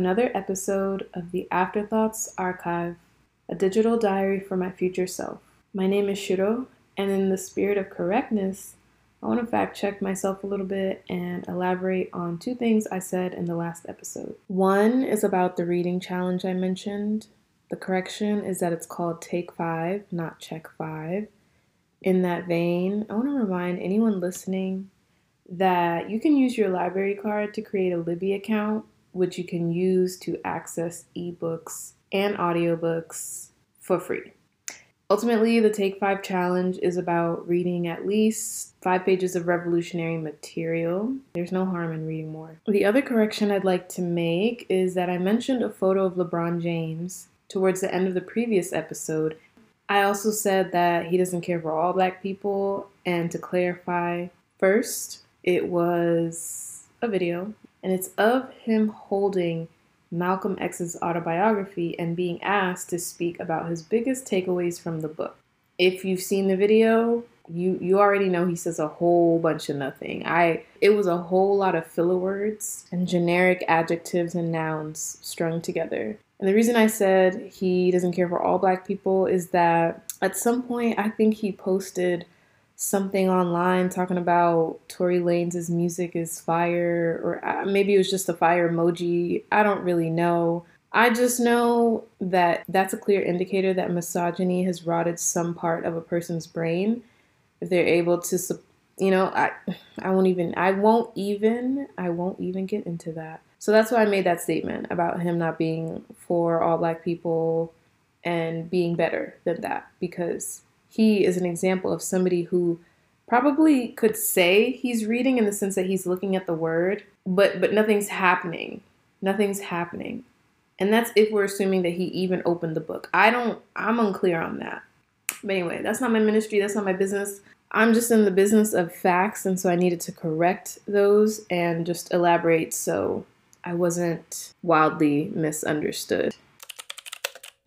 another episode of the Afterthoughts Archive, a digital diary for my future self. My name is Shiro, and in the spirit of correctness, I want to fact check myself a little bit and elaborate on two things I said in the last episode. One is about the reading challenge I mentioned. The correction is that it's called Take Five, not Check Five. In that vein, I want to remind anyone listening that you can use your library card to create a Libby account, which you can use to access ebooks and audiobooks for free. Ultimately, the Take Five Challenge is about reading at least five pages of revolutionary material. There's no harm in reading more. The other correction I'd like to make is that I mentioned a photo of LeBron James towards the end of the previous episode. I also said that he doesn't care for all black people, and to clarify, first, it was a video, and it's of him holding Malcolm X's autobiography and being asked to speak about his biggest takeaways from the book. If you've seen the video, you you already know he says a whole bunch of nothing. I it was a whole lot of filler words and generic adjectives and nouns strung together. And the reason I said he doesn't care for all black people is that at some point I think he posted something online talking about Tory Lanez' music is fire, or uh, maybe it was just a fire emoji. I don't really know. I just know that that's a clear indicator that misogyny has rotted some part of a person's brain. If they're able to, you know, I, I won't even, I won't even, I won't even get into that. So that's why I made that statement about him not being for all black people and being better than that because he is an example of somebody who probably could say he's reading in the sense that he's looking at the word, but but nothing's happening. Nothing's happening. And that's if we're assuming that he even opened the book. I don't I'm unclear on that. But anyway, that's not my ministry, that's not my business. I'm just in the business of facts and so I needed to correct those and just elaborate so I wasn't wildly misunderstood.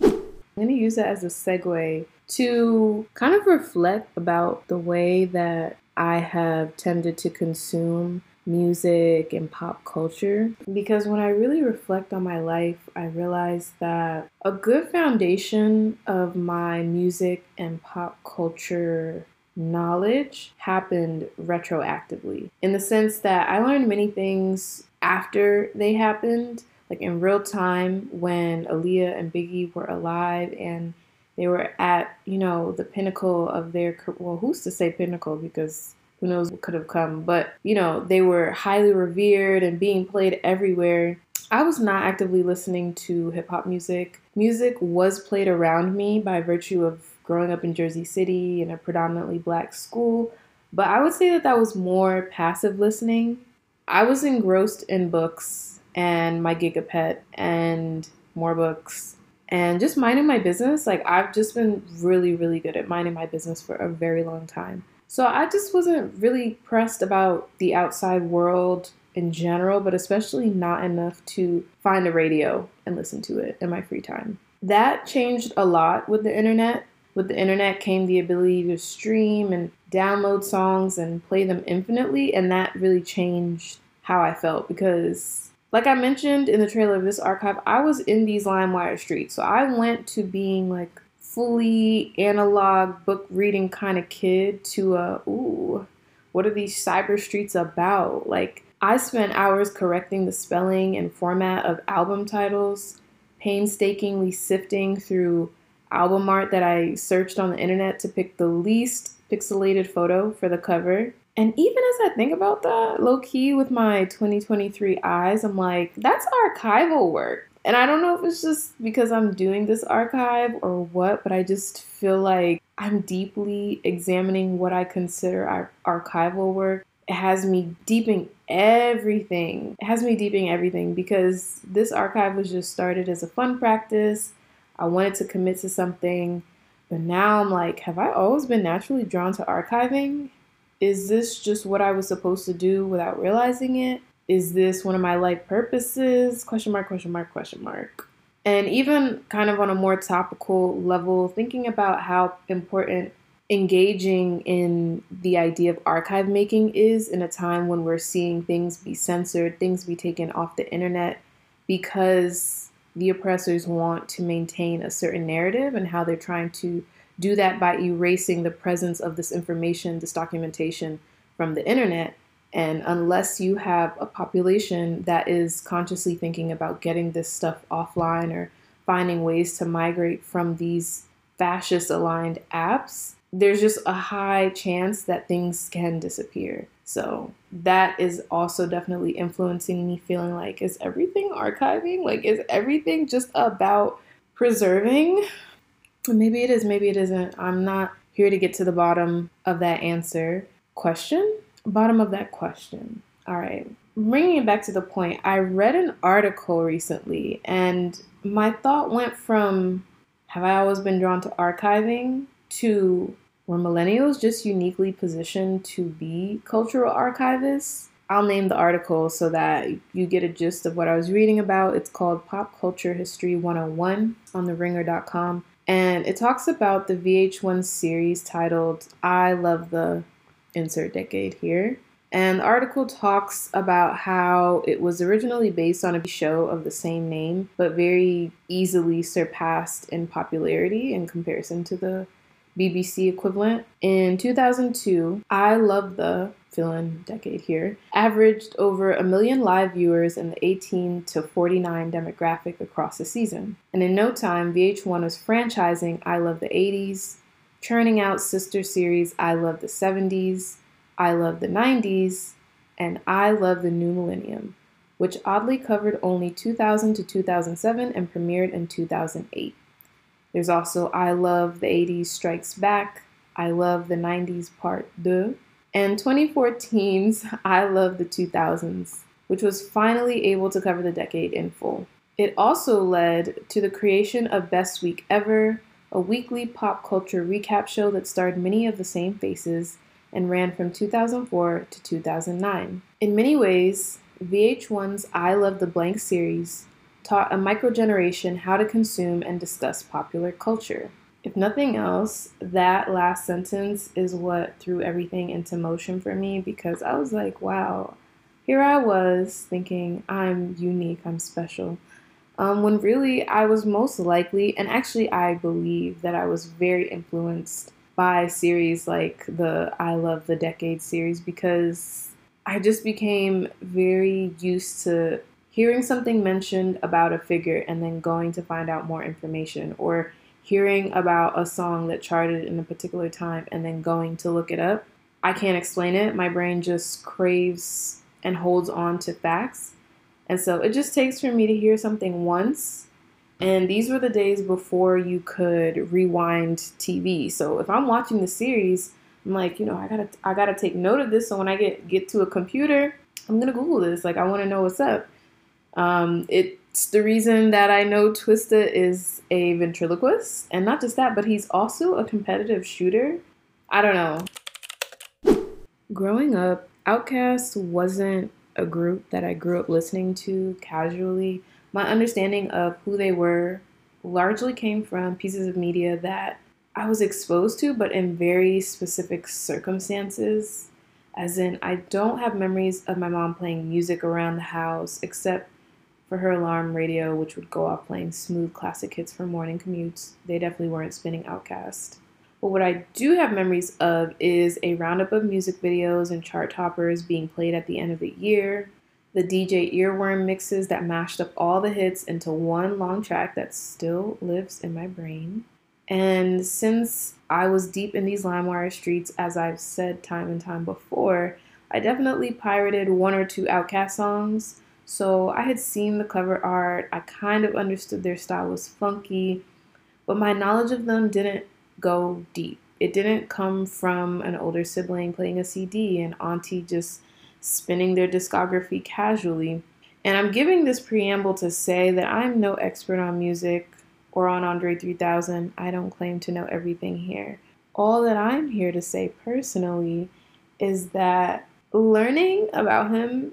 I'm going to use that as a segue to kind of reflect about the way that I have tended to consume music and pop culture. Because when I really reflect on my life, I realize that a good foundation of my music and pop culture knowledge happened retroactively. In the sense that I learned many things after they happened like in real time when Aaliyah and Biggie were alive and they were at, you know, the pinnacle of their well, who's to say pinnacle because who knows what could have come, but you know, they were highly revered and being played everywhere. I was not actively listening to hip hop music. Music was played around me by virtue of growing up in Jersey City in a predominantly black school, but I would say that that was more passive listening. I was engrossed in books and my gigapet and more books and just minding my business. Like I've just been really, really good at minding my business for a very long time. So I just wasn't really pressed about the outside world in general, but especially not enough to find a radio and listen to it in my free time. That changed a lot with the internet. With the internet came the ability to stream and download songs and play them infinitely, and that really changed how I felt because like I mentioned in the trailer of this archive, I was in these LimeWire streets. So I went to being like fully analog book reading kind of kid to a ooh, what are these cyber streets about? Like I spent hours correcting the spelling and format of album titles, painstakingly sifting through album art that I searched on the internet to pick the least pixelated photo for the cover. And even as I think about that, low key with my 2023 eyes, I'm like, that's archival work. And I don't know if it's just because I'm doing this archive or what, but I just feel like I'm deeply examining what I consider ar- archival work. It has me deeping everything. It has me deeping everything because this archive was just started as a fun practice. I wanted to commit to something, but now I'm like, have I always been naturally drawn to archiving? Is this just what I was supposed to do without realizing it? Is this one of my life purposes? Question mark, question mark, question mark. And even kind of on a more topical level, thinking about how important engaging in the idea of archive making is in a time when we're seeing things be censored, things be taken off the internet, because the oppressors want to maintain a certain narrative and how they're trying to do that by erasing the presence of this information, this documentation from the internet. And unless you have a population that is consciously thinking about getting this stuff offline or finding ways to migrate from these fascist aligned apps, there's just a high chance that things can disappear. So that is also definitely influencing me feeling like, is everything archiving? Like, is everything just about preserving? Maybe it is, maybe it isn't. I'm not here to get to the bottom of that answer. Question? Bottom of that question. All right. Bringing it back to the point, I read an article recently and my thought went from have I always been drawn to archiving to were millennials just uniquely positioned to be cultural archivists? I'll name the article so that you get a gist of what I was reading about. It's called Pop Culture History 101 on theringer.com. And it talks about the VH1 series titled I Love the Insert Decade here. And the article talks about how it was originally based on a show of the same name, but very easily surpassed in popularity in comparison to the BBC equivalent. In 2002, I Love the fill-in decade here, averaged over a million live viewers in the 18 to 49 demographic across the season. And in no time, VH1 was franchising I Love the 80s, churning out sister series I Love the 70s, I Love the 90s, and I Love the New Millennium, which oddly covered only 2000 to 2007 and premiered in 2008. There's also I Love the 80s Strikes Back, I Love the 90s Part 2, and 2014's I Love the 2000s, which was finally able to cover the decade in full. It also led to the creation of Best Week Ever, a weekly pop culture recap show that starred many of the same faces and ran from 2004 to 2009. In many ways, VH1's I Love the Blank series taught a microgeneration how to consume and discuss popular culture. If nothing else, that last sentence is what threw everything into motion for me because I was like, wow, here I was thinking I'm unique, I'm special. Um, when really I was most likely, and actually I believe that I was very influenced by series like the I Love the Decade series because I just became very used to hearing something mentioned about a figure and then going to find out more information or hearing about a song that charted in a particular time and then going to look it up. I can't explain it. My brain just craves and holds on to facts. And so it just takes for me to hear something once. And these were the days before you could rewind TV. So if I'm watching the series, I'm like, you know, I gotta I gotta take note of this so when I get get to a computer, I'm gonna Google this. Like I wanna know what's up. Um, it's the reason that I know Twista is a ventriloquist, and not just that, but he's also a competitive shooter. I don't know. Growing up, Outkast wasn't a group that I grew up listening to casually. My understanding of who they were largely came from pieces of media that I was exposed to, but in very specific circumstances. As in, I don't have memories of my mom playing music around the house, except for her alarm radio, which would go off playing smooth classic hits for morning commutes. They definitely weren't spinning Outkast. But what I do have memories of is a roundup of music videos and chart toppers being played at the end of the year, the DJ earworm mixes that mashed up all the hits into one long track that still lives in my brain. And since I was deep in these LimeWire streets, as I've said time and time before, I definitely pirated one or two Outkast songs so I had seen the cover art, I kind of understood their style was funky, but my knowledge of them didn't go deep. It didn't come from an older sibling playing a CD and auntie just spinning their discography casually. And I'm giving this preamble to say that I'm no expert on music or on Andre 3000. I don't claim to know everything here. All that I'm here to say personally is that learning about him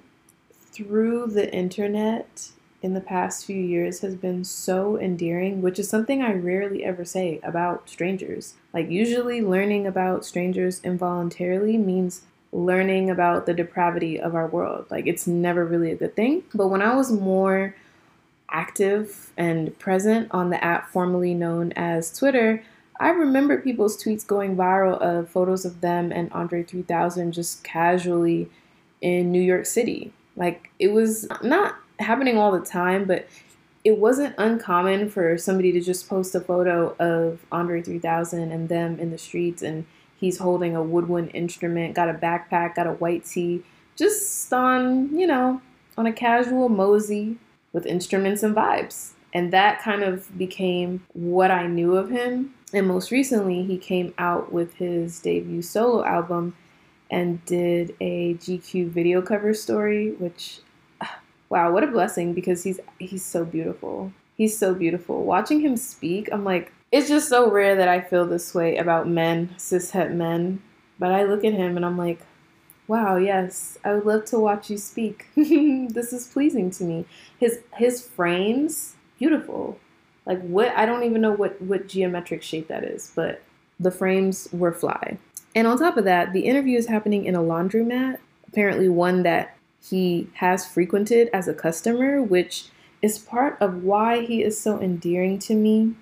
through the internet in the past few years has been so endearing, which is something I rarely ever say about strangers. Like, usually, learning about strangers involuntarily means learning about the depravity of our world. Like, it's never really a good thing. But when I was more active and present on the app formerly known as Twitter, I remember people's tweets going viral of photos of them and Andre 3000 just casually in New York City. Like it was not happening all the time, but it wasn't uncommon for somebody to just post a photo of Andre 3000 and them in the streets and he's holding a woodwind instrument, got a backpack, got a white tee, just on, you know, on a casual mosey with instruments and vibes. And that kind of became what I knew of him. And most recently, he came out with his debut solo album and did a GQ video cover story, which wow, what a blessing because he's he's so beautiful. He's so beautiful. Watching him speak, I'm like, it's just so rare that I feel this way about men, cishet men. But I look at him and I'm like, wow, yes, I would love to watch you speak. this is pleasing to me. His his frames, beautiful. Like what I don't even know what what geometric shape that is, but the frames were fly. And on top of that, the interview is happening in a laundromat, apparently one that he has frequented as a customer, which is part of why he is so endearing to me.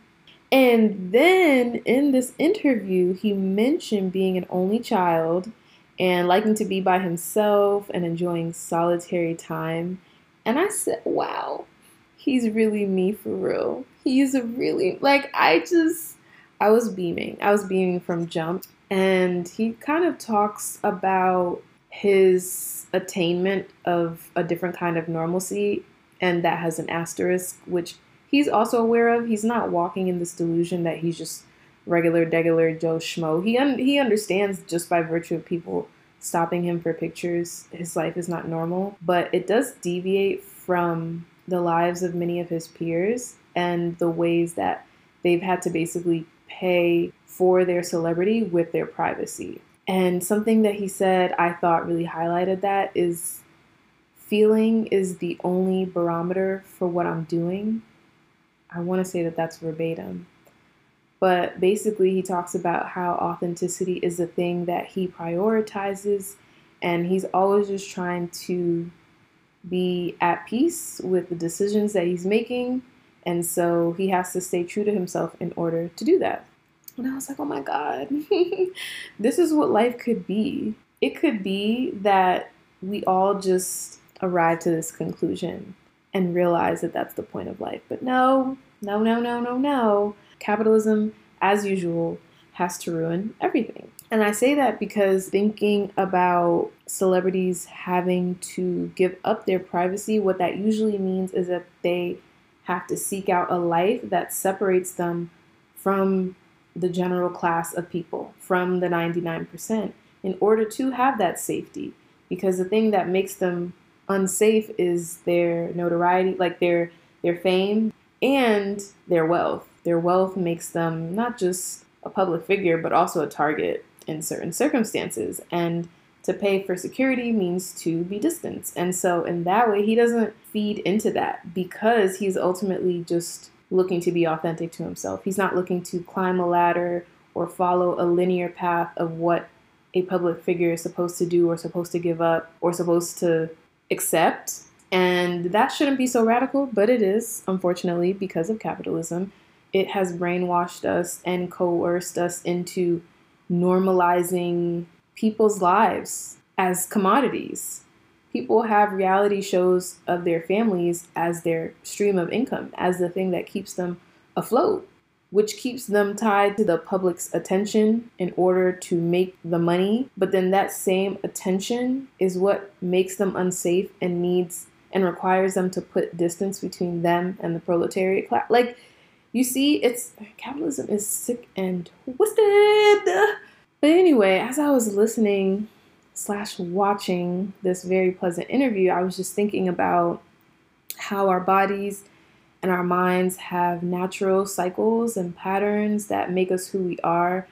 And then in this interview, he mentioned being an only child and liking to be by himself and enjoying solitary time. And I said, wow, he's really me for real. He's really, like, I just, I was beaming. I was beaming from jump. And he kind of talks about his attainment of a different kind of normalcy, and that has an asterisk, which he's also aware of. He's not walking in this delusion that he's just regular, degular Joe Schmo. He un- he understands just by virtue of people stopping him for pictures, his life is not normal, but it does deviate from the lives of many of his peers and the ways that they've had to basically pay for their celebrity with their privacy. And something that he said I thought really highlighted that is feeling is the only barometer for what I'm doing. I want to say that that's verbatim. But basically, he talks about how authenticity is the thing that he prioritizes, and he's always just trying to be at peace with the decisions that he's making. And so he has to stay true to himself in order to do that. And I was like, oh my God, this is what life could be. It could be that we all just arrive to this conclusion and realize that that's the point of life. But no, no, no, no, no, no. Capitalism, as usual, has to ruin everything. And I say that because thinking about celebrities having to give up their privacy, what that usually means is that they have to seek out a life that separates them from the general class of people from the 99% in order to have that safety. Because the thing that makes them unsafe is their notoriety, like their their fame and their wealth. Their wealth makes them not just a public figure, but also a target in certain circumstances. And to pay for security means to be distanced. And so, in that way, he doesn't feed into that because he's ultimately just looking to be authentic to himself. He's not looking to climb a ladder or follow a linear path of what a public figure is supposed to do or supposed to give up or supposed to accept. And that shouldn't be so radical, but it is, unfortunately, because of capitalism. It has brainwashed us and coerced us into normalizing people's lives as commodities people have reality shows of their families as their stream of income, as the thing that keeps them afloat, which keeps them tied to the public's attention in order to make the money. But then that same attention is what makes them unsafe and needs and requires them to put distance between them and the proletariat class. Like, you see, it's capitalism is sick and twisted. But anyway, as I was listening slash watching this very pleasant interview, I was just thinking about how our bodies and our minds have natural cycles and patterns that make us who we are.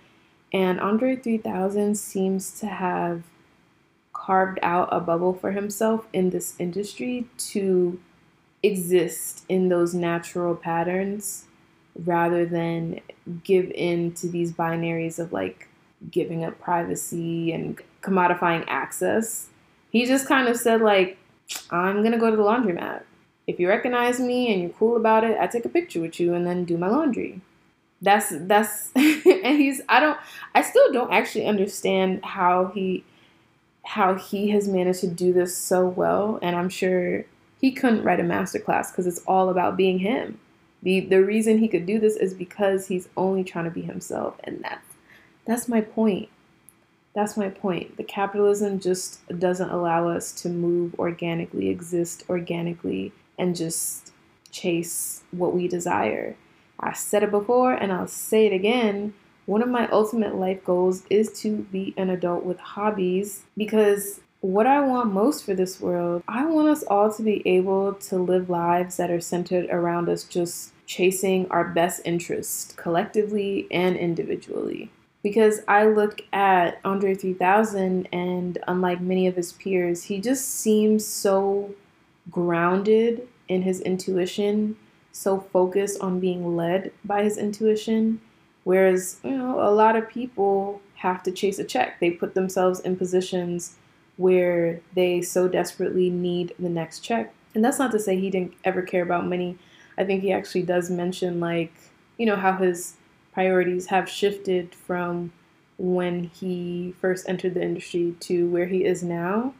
And Andre 3000 seems to have carved out a bubble for himself in this industry to exist in those natural patterns rather than give in to these binaries of like giving up privacy and commodifying access. He just kind of said like, I'm gonna go to the laundromat. If you recognize me and you're cool about it, I take a picture with you and then do my laundry. That's that's and he's I don't I still don't actually understand how he how he has managed to do this so well and I'm sure he couldn't write a master class because it's all about being him. The the reason he could do this is because he's only trying to be himself and that's that's my point. That's my point. The capitalism just doesn't allow us to move organically, exist organically, and just chase what we desire. I said it before and I'll say it again. One of my ultimate life goals is to be an adult with hobbies because what I want most for this world, I want us all to be able to live lives that are centered around us just chasing our best interest collectively and individually. Because I look at Andre 3000 and unlike many of his peers, he just seems so grounded in his intuition, so focused on being led by his intuition. Whereas, you know, a lot of people have to chase a check. They put themselves in positions where they so desperately need the next check. And that's not to say he didn't ever care about money. I think he actually does mention, like, you know, how his priorities have shifted from when he first entered the industry to where he is now.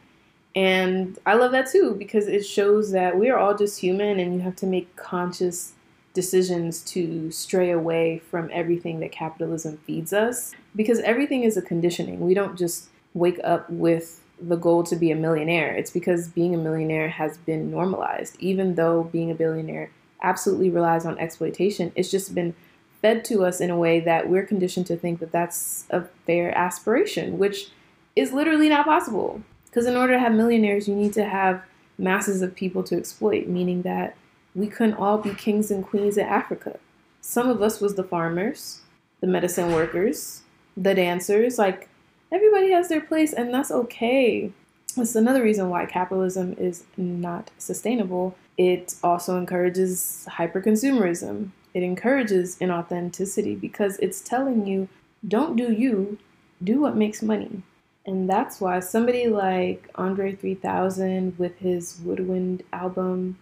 And I love that too because it shows that we are all just human and you have to make conscious decisions to stray away from everything that capitalism feeds us because everything is a conditioning. We don't just wake up with the goal to be a millionaire. It's because being a millionaire has been normalized. Even though being a billionaire absolutely relies on exploitation, it's just been fed to us in a way that we're conditioned to think that that's a fair aspiration, which is literally not possible. Because in order to have millionaires, you need to have masses of people to exploit, meaning that we couldn't all be kings and queens in Africa. Some of us was the farmers, the medicine workers, the dancers, like everybody has their place and that's okay. It's another reason why capitalism is not sustainable. It also encourages hyperconsumerism. It encourages inauthenticity because it's telling you, don't do you, do what makes money. And that's why somebody like Andre 3000 with his Woodwind album,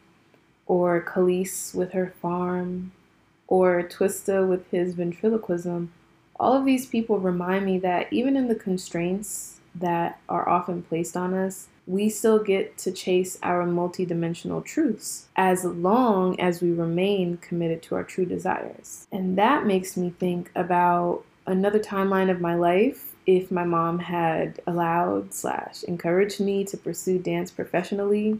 or Kelis with her farm, or Twista with his ventriloquism, all of these people remind me that even in the constraints that are often placed on us, we still get to chase our multidimensional truths as long as we remain committed to our true desires. And that makes me think about another timeline of my life if my mom had allowed slash encouraged me to pursue dance professionally.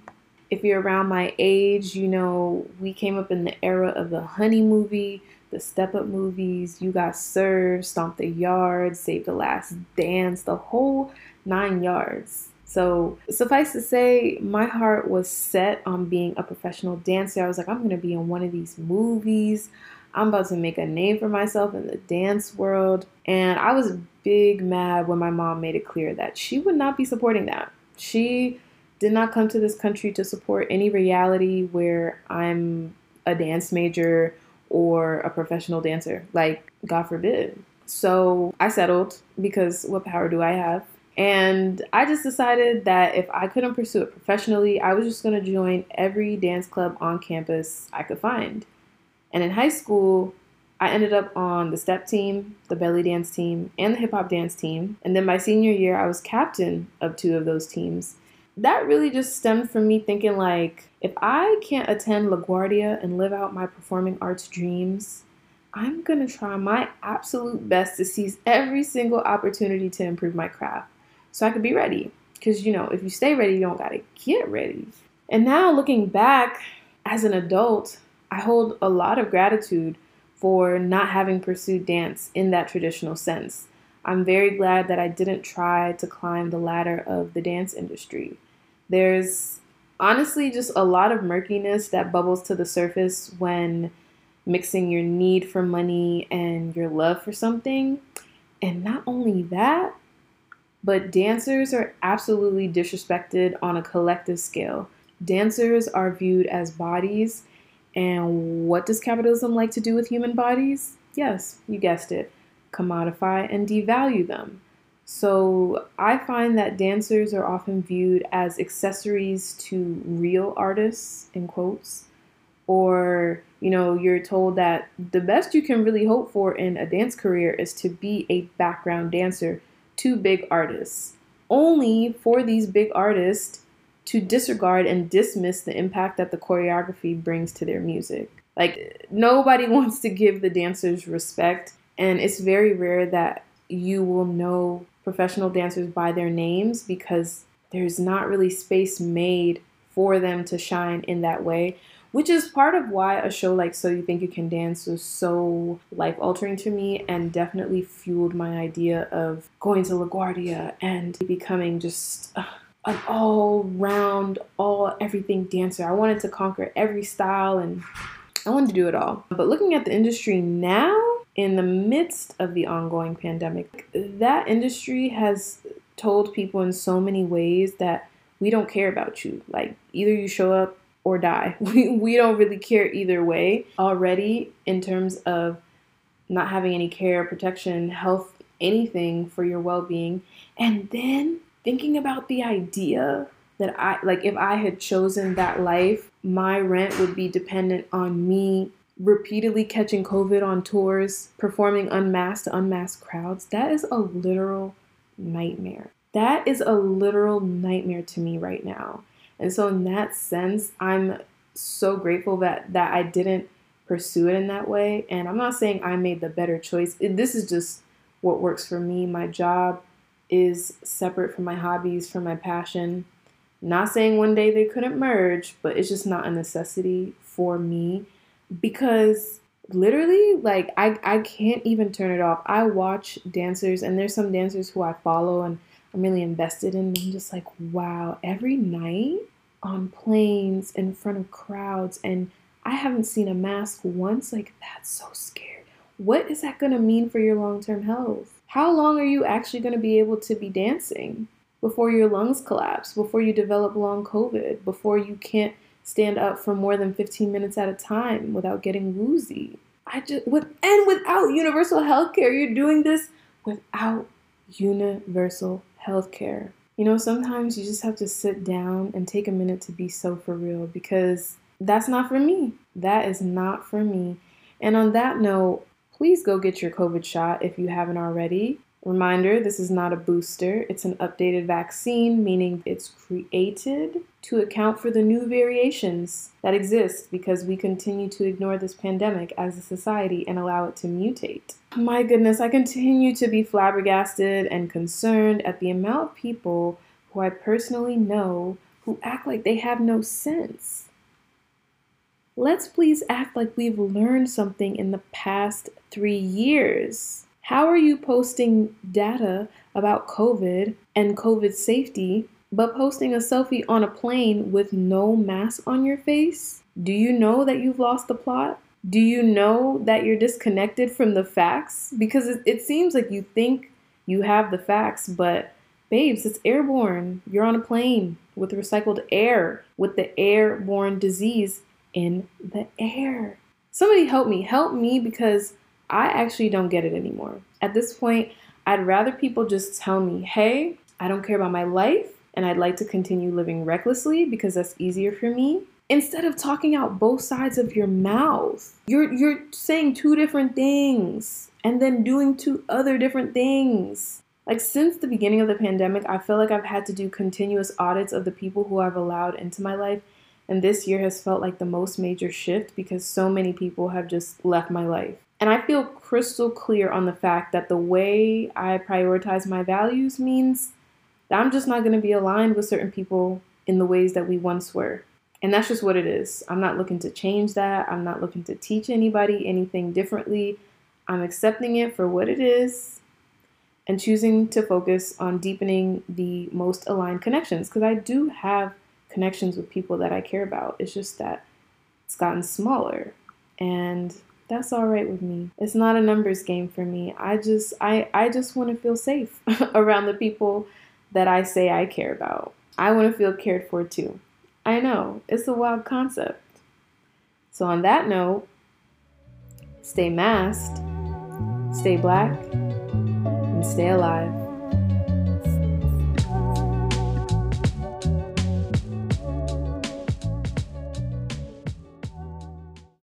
If you're around my age, you know, we came up in the era of the honey movie, the step up movies, You Got Served, Stomp the Yard, Save the Last Dance, the whole nine yards. So, suffice to say, my heart was set on being a professional dancer. I was like, I'm going to be in one of these movies. I'm about to make a name for myself in the dance world. And I was big mad when my mom made it clear that she would not be supporting that. She did not come to this country to support any reality where I'm a dance major or a professional dancer. Like, God forbid. So I settled because what power do I have? And I just decided that if I couldn't pursue it professionally, I was just going to join every dance club on campus I could find. And in high school, I ended up on the step team, the belly dance team, and the hip hop dance team. And then my senior year, I was captain of two of those teams. That really just stemmed from me thinking, like, if I can't attend LaGuardia and live out my performing arts dreams, I'm gonna try my absolute best to seize every single opportunity to improve my craft so I could be ready. Because, you know, if you stay ready, you don't gotta get ready. And now looking back as an adult, I hold a lot of gratitude for not having pursued dance in that traditional sense. I'm very glad that I didn't try to climb the ladder of the dance industry. There's honestly just a lot of murkiness that bubbles to the surface when mixing your need for money and your love for something. And not only that, but dancers are absolutely disrespected on a collective scale. Dancers are viewed as bodies and what does capitalism like to do with human bodies? Yes, you guessed it commodify and devalue them. So I find that dancers are often viewed as accessories to real artists, in quotes, or you know, you're told that the best you can really hope for in a dance career is to be a background dancer to big artists, only for these big artists to disregard and dismiss the impact that the choreography brings to their music. Like, nobody wants to give the dancers respect, and it's very rare that you will know professional dancers by their names because there's not really space made for them to shine in that way which is part of why a show like So You Think You Can Dance was so life altering to me and definitely fueled my idea of going to LaGuardia and becoming just uh, an all round, all everything dancer. I wanted to conquer every style and I wanted to do it all. But looking at the industry now, in the midst of the ongoing pandemic, that industry has told people in so many ways that we don't care about you. Like, either you show up or die. We, we don't really care either way already in terms of not having any care, protection, health, anything for your well being. And then thinking about the idea that I, like, if I had chosen that life, my rent would be dependent on me repeatedly catching COVID on tours, performing unmasked to unmasked crowds. That is a literal nightmare. That is a literal nightmare to me right now. And so in that sense, I'm so grateful that that I didn't pursue it in that way. And I'm not saying I made the better choice. This is just what works for me. My job is separate from my hobbies, from my passion. Not saying one day they couldn't merge, but it's just not a necessity for me because literally like I, I can't even turn it off. I watch dancers and there's some dancers who I follow and I'm really invested in. I'm just like, wow, every night on planes in front of crowds, and I haven't seen a mask once. Like, that's so scary. What is that going to mean for your long term health? How long are you actually going to be able to be dancing before your lungs collapse, before you develop long COVID, before you can't stand up for more than 15 minutes at a time without getting woozy? I just with and without universal health care, you're doing this without universal healthcare. You know, sometimes you just have to sit down and take a minute to be so for real because that's not for me. That is not for me. And on that note, please go get your COVID shot if you haven't already. Reminder this is not a booster, it's an updated vaccine, meaning it's created to account for the new variations that exist because we continue to ignore this pandemic as a society and allow it to mutate. My goodness, I continue to be flabbergasted and concerned at the amount of people who I personally know who act like they have no sense. Let's please act like we've learned something in the past three years. How are you posting data about COVID and COVID safety, but posting a selfie on a plane with no mask on your face? Do you know that you've lost the plot? Do you know that you're disconnected from the facts? Because it, it seems like you think you have the facts, but babes, it's airborne. You're on a plane with recycled air, with the airborne disease in the air. Somebody help me. Help me because I actually don't get it anymore. At this point, I'd rather people just tell me, hey, I don't care about my life and I'd like to continue living recklessly because that's easier for me. Instead of talking out both sides of your mouth, you're, you're saying two different things and then doing two other different things. Like, since the beginning of the pandemic, I feel like I've had to do continuous audits of the people who I've allowed into my life. And this year has felt like the most major shift because so many people have just left my life. And I feel crystal clear on the fact that the way I prioritize my values means I'm just not going to be aligned with certain people in the ways that we once were. And that's just what it is. I'm not looking to change that. I'm not looking to teach anybody anything differently. I'm accepting it for what it is and choosing to focus on deepening the most aligned connections because I do have connections with people that I care about. It's just that it's gotten smaller. And that's all right with me. It's not a numbers game for me. I just I I just want to feel safe around the people that I say I care about. I want to feel cared for too. I know, it's a wild concept. So on that note, stay masked, stay black, and stay alive.